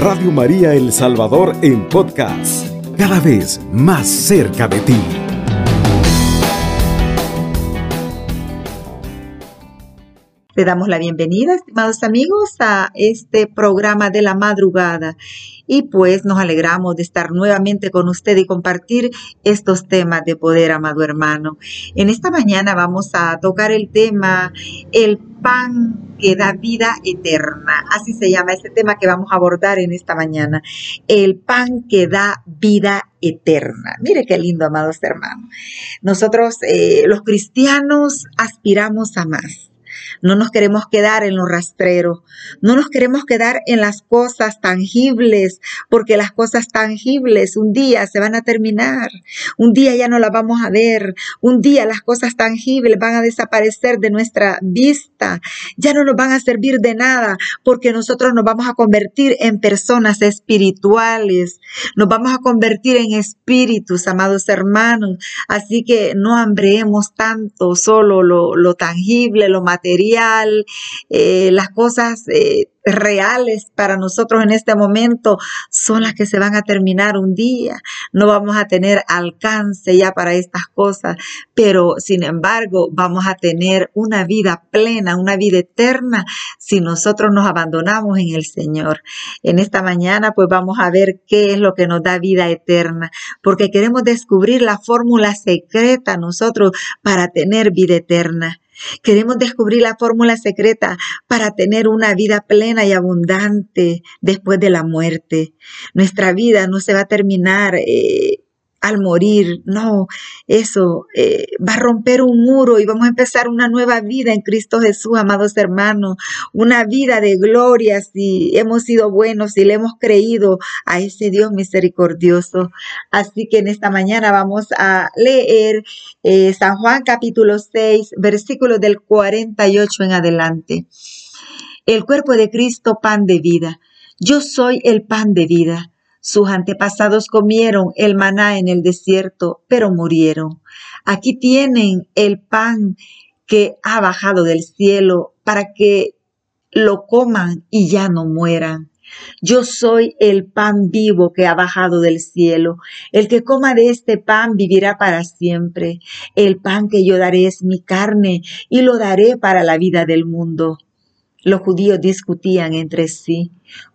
Radio María El Salvador en podcast, cada vez más cerca de ti. Le damos la bienvenida, estimados amigos, a este programa de la madrugada. Y pues nos alegramos de estar nuevamente con usted y compartir estos temas de poder, amado hermano. En esta mañana vamos a tocar el tema el pan que da vida eterna. Así se llama este tema que vamos a abordar en esta mañana. El pan que da vida eterna. Mire qué lindo, amados hermanos. Nosotros, eh, los cristianos, aspiramos a más no nos queremos quedar en los rastreros, no nos queremos quedar en las cosas tangibles, porque las cosas tangibles un día se van a terminar, un día ya no las vamos a ver, un día las cosas tangibles van a desaparecer de nuestra vista, ya no nos van a servir de nada, porque nosotros nos vamos a convertir en personas espirituales, nos vamos a convertir en espíritus, amados hermanos, así que no hambreemos tanto solo lo, lo tangible, lo material, eh, las cosas eh, reales para nosotros en este momento son las que se van a terminar un día. No vamos a tener alcance ya para estas cosas, pero sin embargo vamos a tener una vida plena, una vida eterna si nosotros nos abandonamos en el Señor. En esta mañana pues vamos a ver qué es lo que nos da vida eterna, porque queremos descubrir la fórmula secreta nosotros para tener vida eterna. Queremos descubrir la fórmula secreta para tener una vida plena y abundante después de la muerte. Nuestra vida no se va a terminar eh, al morir. No, eso eh, va a romper un muro y vamos a empezar una nueva vida en Cristo Jesús, amados hermanos. Una vida de gloria si hemos sido buenos, si le hemos creído a ese Dios misericordioso. Así que en esta mañana vamos a leer eh, San Juan capítulo 6, versículos del 48 en adelante. El cuerpo de Cristo, pan de vida. Yo soy el pan de vida. Sus antepasados comieron el maná en el desierto, pero murieron. Aquí tienen el pan que ha bajado del cielo para que lo coman y ya no mueran. Yo soy el pan vivo que ha bajado del cielo. El que coma de este pan vivirá para siempre. El pan que yo daré es mi carne y lo daré para la vida del mundo. Los judíos discutían entre sí.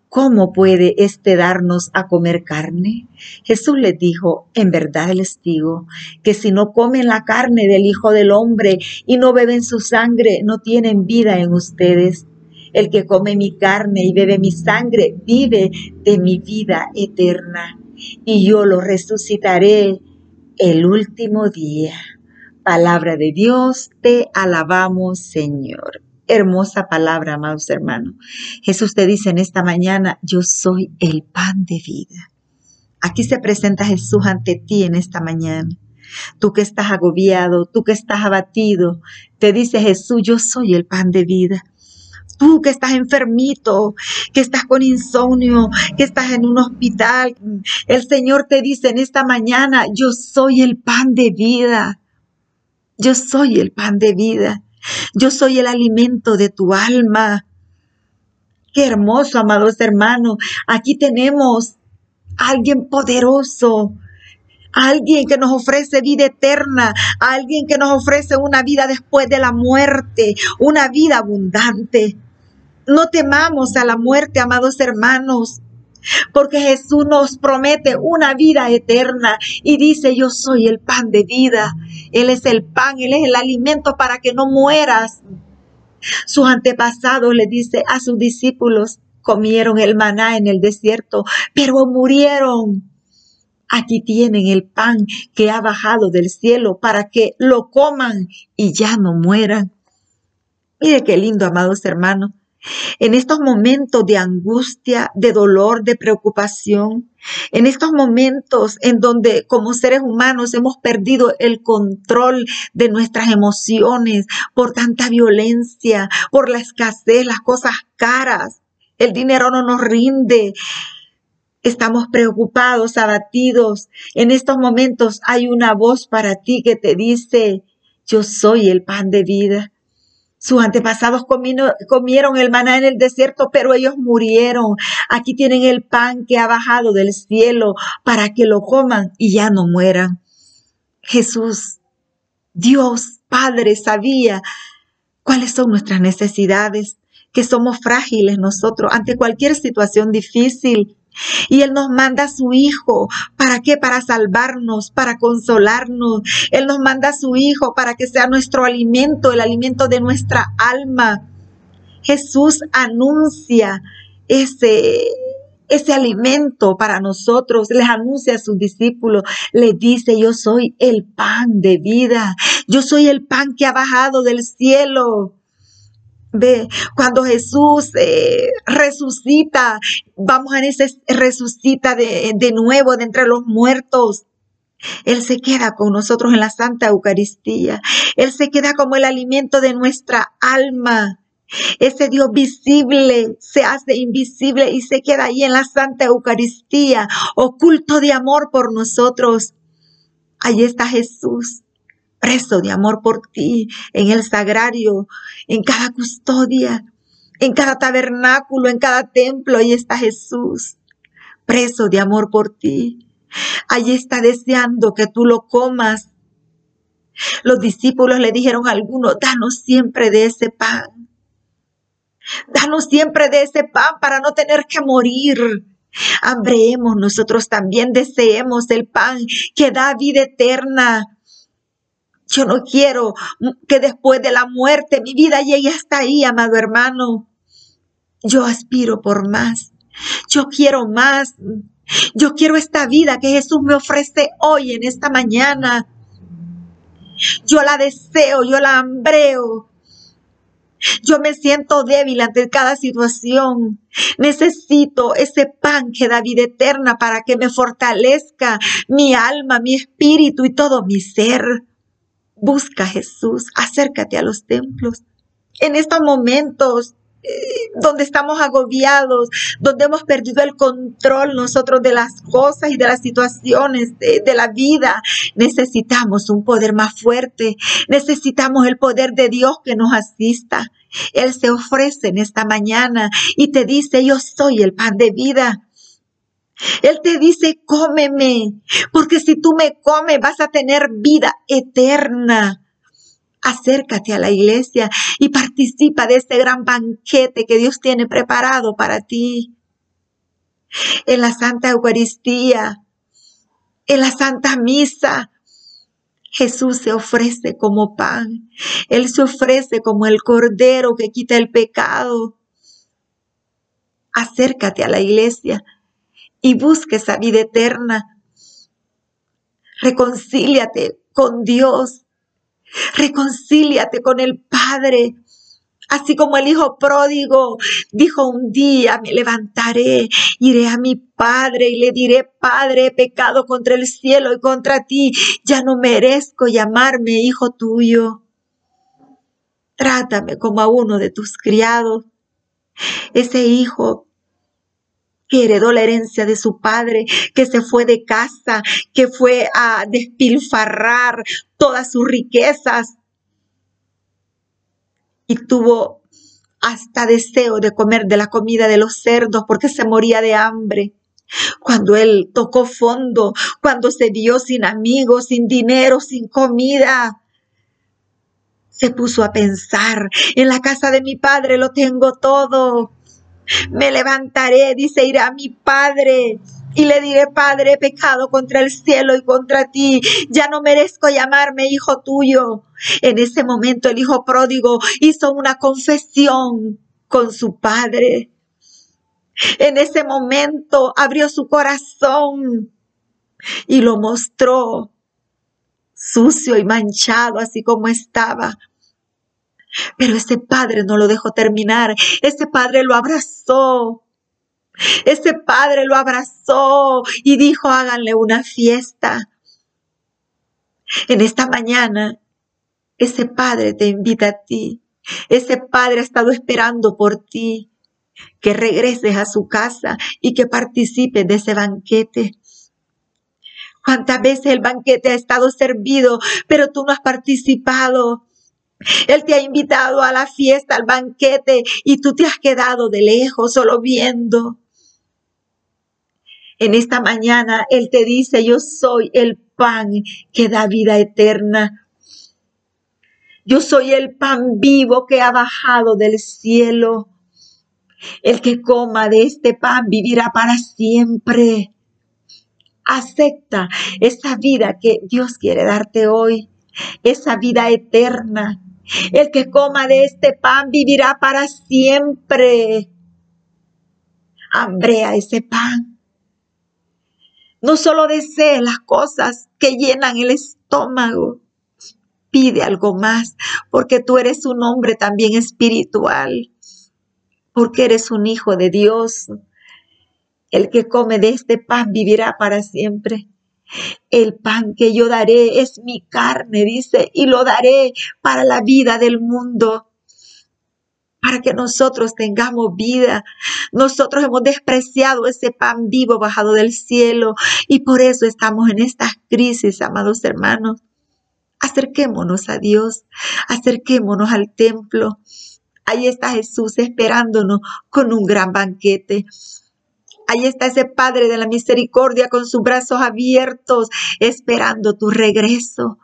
¿Cómo puede éste darnos a comer carne? Jesús les dijo, en verdad les digo, que si no comen la carne del Hijo del Hombre y no beben su sangre, no tienen vida en ustedes. El que come mi carne y bebe mi sangre, vive de mi vida eterna, y yo lo resucitaré el último día. Palabra de Dios, te alabamos, Señor hermosa palabra, amados hermanos. Jesús te dice en esta mañana, yo soy el pan de vida. Aquí se presenta Jesús ante ti en esta mañana. Tú que estás agobiado, tú que estás abatido, te dice Jesús, yo soy el pan de vida. Tú que estás enfermito, que estás con insomnio, que estás en un hospital, el Señor te dice en esta mañana, yo soy el pan de vida. Yo soy el pan de vida. Yo soy el alimento de tu alma. Qué hermoso, amados hermanos. Aquí tenemos a alguien poderoso, alguien que nos ofrece vida eterna, alguien que nos ofrece una vida después de la muerte, una vida abundante. No temamos a la muerte, amados hermanos porque Jesús nos promete una vida eterna y dice, yo soy el pan de vida. Él es el pan, Él es el alimento para que no mueras. Sus antepasados le dice a sus discípulos, comieron el maná en el desierto, pero murieron. Aquí tienen el pan que ha bajado del cielo para que lo coman y ya no mueran. Mire qué lindo, amados hermanos. En estos momentos de angustia, de dolor, de preocupación, en estos momentos en donde como seres humanos hemos perdido el control de nuestras emociones por tanta violencia, por la escasez, las cosas caras, el dinero no nos rinde, estamos preocupados, abatidos. En estos momentos hay una voz para ti que te dice, yo soy el pan de vida. Sus antepasados comieron el maná en el desierto, pero ellos murieron. Aquí tienen el pan que ha bajado del cielo para que lo coman y ya no mueran. Jesús, Dios Padre, sabía cuáles son nuestras necesidades, que somos frágiles nosotros ante cualquier situación difícil. Y Él nos manda a su Hijo. ¿Para qué? Para salvarnos, para consolarnos. Él nos manda a su Hijo para que sea nuestro alimento, el alimento de nuestra alma. Jesús anuncia ese, ese alimento para nosotros, les anuncia a sus discípulos, les dice, yo soy el pan de vida, yo soy el pan que ha bajado del cielo. Ve, cuando Jesús eh, resucita, vamos a ese resucita de, de nuevo de entre los muertos. Él se queda con nosotros en la Santa Eucaristía. Él se queda como el alimento de nuestra alma. Ese Dios visible se hace invisible y se queda ahí en la Santa Eucaristía, oculto de amor por nosotros. Ahí está Jesús preso de amor por ti, en el sagrario, en cada custodia, en cada tabernáculo, en cada templo, ahí está Jesús, preso de amor por ti. Allí está deseando que tú lo comas. Los discípulos le dijeron a algunos, danos siempre de ese pan. Danos siempre de ese pan para no tener que morir. Hambreemos nosotros también, deseemos el pan que da vida eterna. Yo no quiero que después de la muerte mi vida llegue hasta ahí, amado hermano. Yo aspiro por más. Yo quiero más. Yo quiero esta vida que Jesús me ofrece hoy, en esta mañana. Yo la deseo, yo la hambreo. Yo me siento débil ante cada situación. Necesito ese pan que da vida eterna para que me fortalezca mi alma, mi espíritu y todo mi ser. Busca a Jesús, acércate a los templos. En estos momentos eh, donde estamos agobiados, donde hemos perdido el control nosotros de las cosas y de las situaciones de, de, la vida. Necesitamos un poder más fuerte, necesitamos el poder de Dios que nos asista. Él se ofrece en esta mañana y te dice, yo soy el pan de vida. Él te dice, cómeme, porque si tú me comes vas a tener vida eterna. Acércate a la iglesia y participa de este gran banquete que Dios tiene preparado para ti. En la Santa Eucaristía, en la Santa Misa, Jesús se ofrece como pan. Él se ofrece como el cordero que quita el pecado. Acércate a la iglesia y busque esa vida eterna. Reconcíliate con Dios. Reconcíliate con el Padre. Así como el hijo pródigo dijo un día, me levantaré, iré a mi padre y le diré, Padre, he pecado contra el cielo y contra ti, ya no merezco llamarme hijo tuyo. Trátame como a uno de tus criados. Ese hijo que heredó la herencia de su padre, que se fue de casa, que fue a despilfarrar todas sus riquezas y tuvo hasta deseo de comer de la comida de los cerdos porque se moría de hambre. Cuando él tocó fondo, cuando se vio sin amigos, sin dinero, sin comida, se puso a pensar, en la casa de mi padre lo tengo todo. Me levantaré, dice, iré a mi padre y le diré, Padre, he pecado contra el cielo y contra ti, ya no merezco llamarme hijo tuyo. En ese momento el hijo pródigo hizo una confesión con su padre. En ese momento abrió su corazón y lo mostró sucio y manchado, así como estaba. Pero ese padre no lo dejó terminar. Ese padre lo abrazó. Ese padre lo abrazó y dijo, háganle una fiesta. En esta mañana, ese padre te invita a ti. Ese padre ha estado esperando por ti, que regreses a su casa y que participes de ese banquete. ¿Cuántas veces el banquete ha estado servido, pero tú no has participado? Él te ha invitado a la fiesta, al banquete, y tú te has quedado de lejos solo viendo. En esta mañana Él te dice, yo soy el pan que da vida eterna. Yo soy el pan vivo que ha bajado del cielo. El que coma de este pan vivirá para siempre. Acepta esa vida que Dios quiere darte hoy, esa vida eterna. El que coma de este pan vivirá para siempre. Hambrea ese pan. No solo desee las cosas que llenan el estómago, pide algo más, porque tú eres un hombre también espiritual, porque eres un hijo de Dios. El que come de este pan vivirá para siempre. El pan que yo daré es mi carne, dice, y lo daré para la vida del mundo, para que nosotros tengamos vida. Nosotros hemos despreciado ese pan vivo bajado del cielo y por eso estamos en esta crisis, amados hermanos. Acerquémonos a Dios, acerquémonos al templo. Ahí está Jesús esperándonos con un gran banquete. Ahí está ese Padre de la Misericordia con sus brazos abiertos, esperando tu regreso.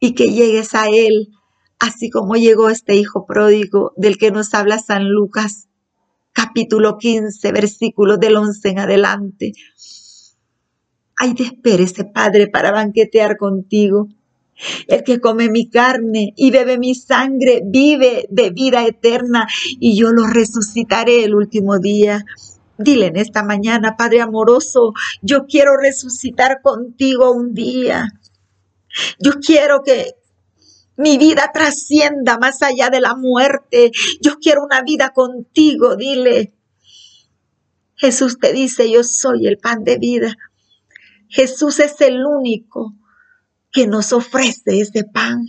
Y que llegues a Él, así como llegó este Hijo pródigo del que nos habla San Lucas, capítulo 15, versículos del 11 en adelante. Ay, te espera ese Padre para banquetear contigo. El que come mi carne y bebe mi sangre vive de vida eterna y yo lo resucitaré el último día. Dile en esta mañana, Padre amoroso, yo quiero resucitar contigo un día. Yo quiero que mi vida trascienda más allá de la muerte. Yo quiero una vida contigo, dile. Jesús te dice, yo soy el pan de vida. Jesús es el único que nos ofrece ese pan.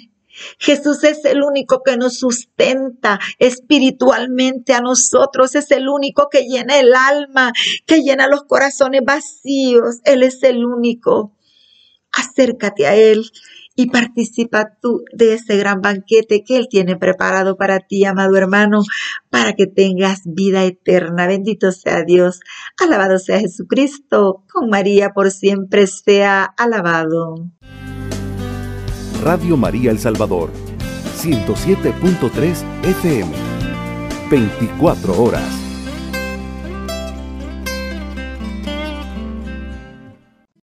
Jesús es el único que nos sustenta espiritualmente a nosotros, es el único que llena el alma, que llena los corazones vacíos. Él es el único. Acércate a Él y participa tú de ese gran banquete que Él tiene preparado para ti, amado hermano, para que tengas vida eterna. Bendito sea Dios. Alabado sea Jesucristo. Con María por siempre sea alabado. Radio María El Salvador, 107.3 FM, 24 horas.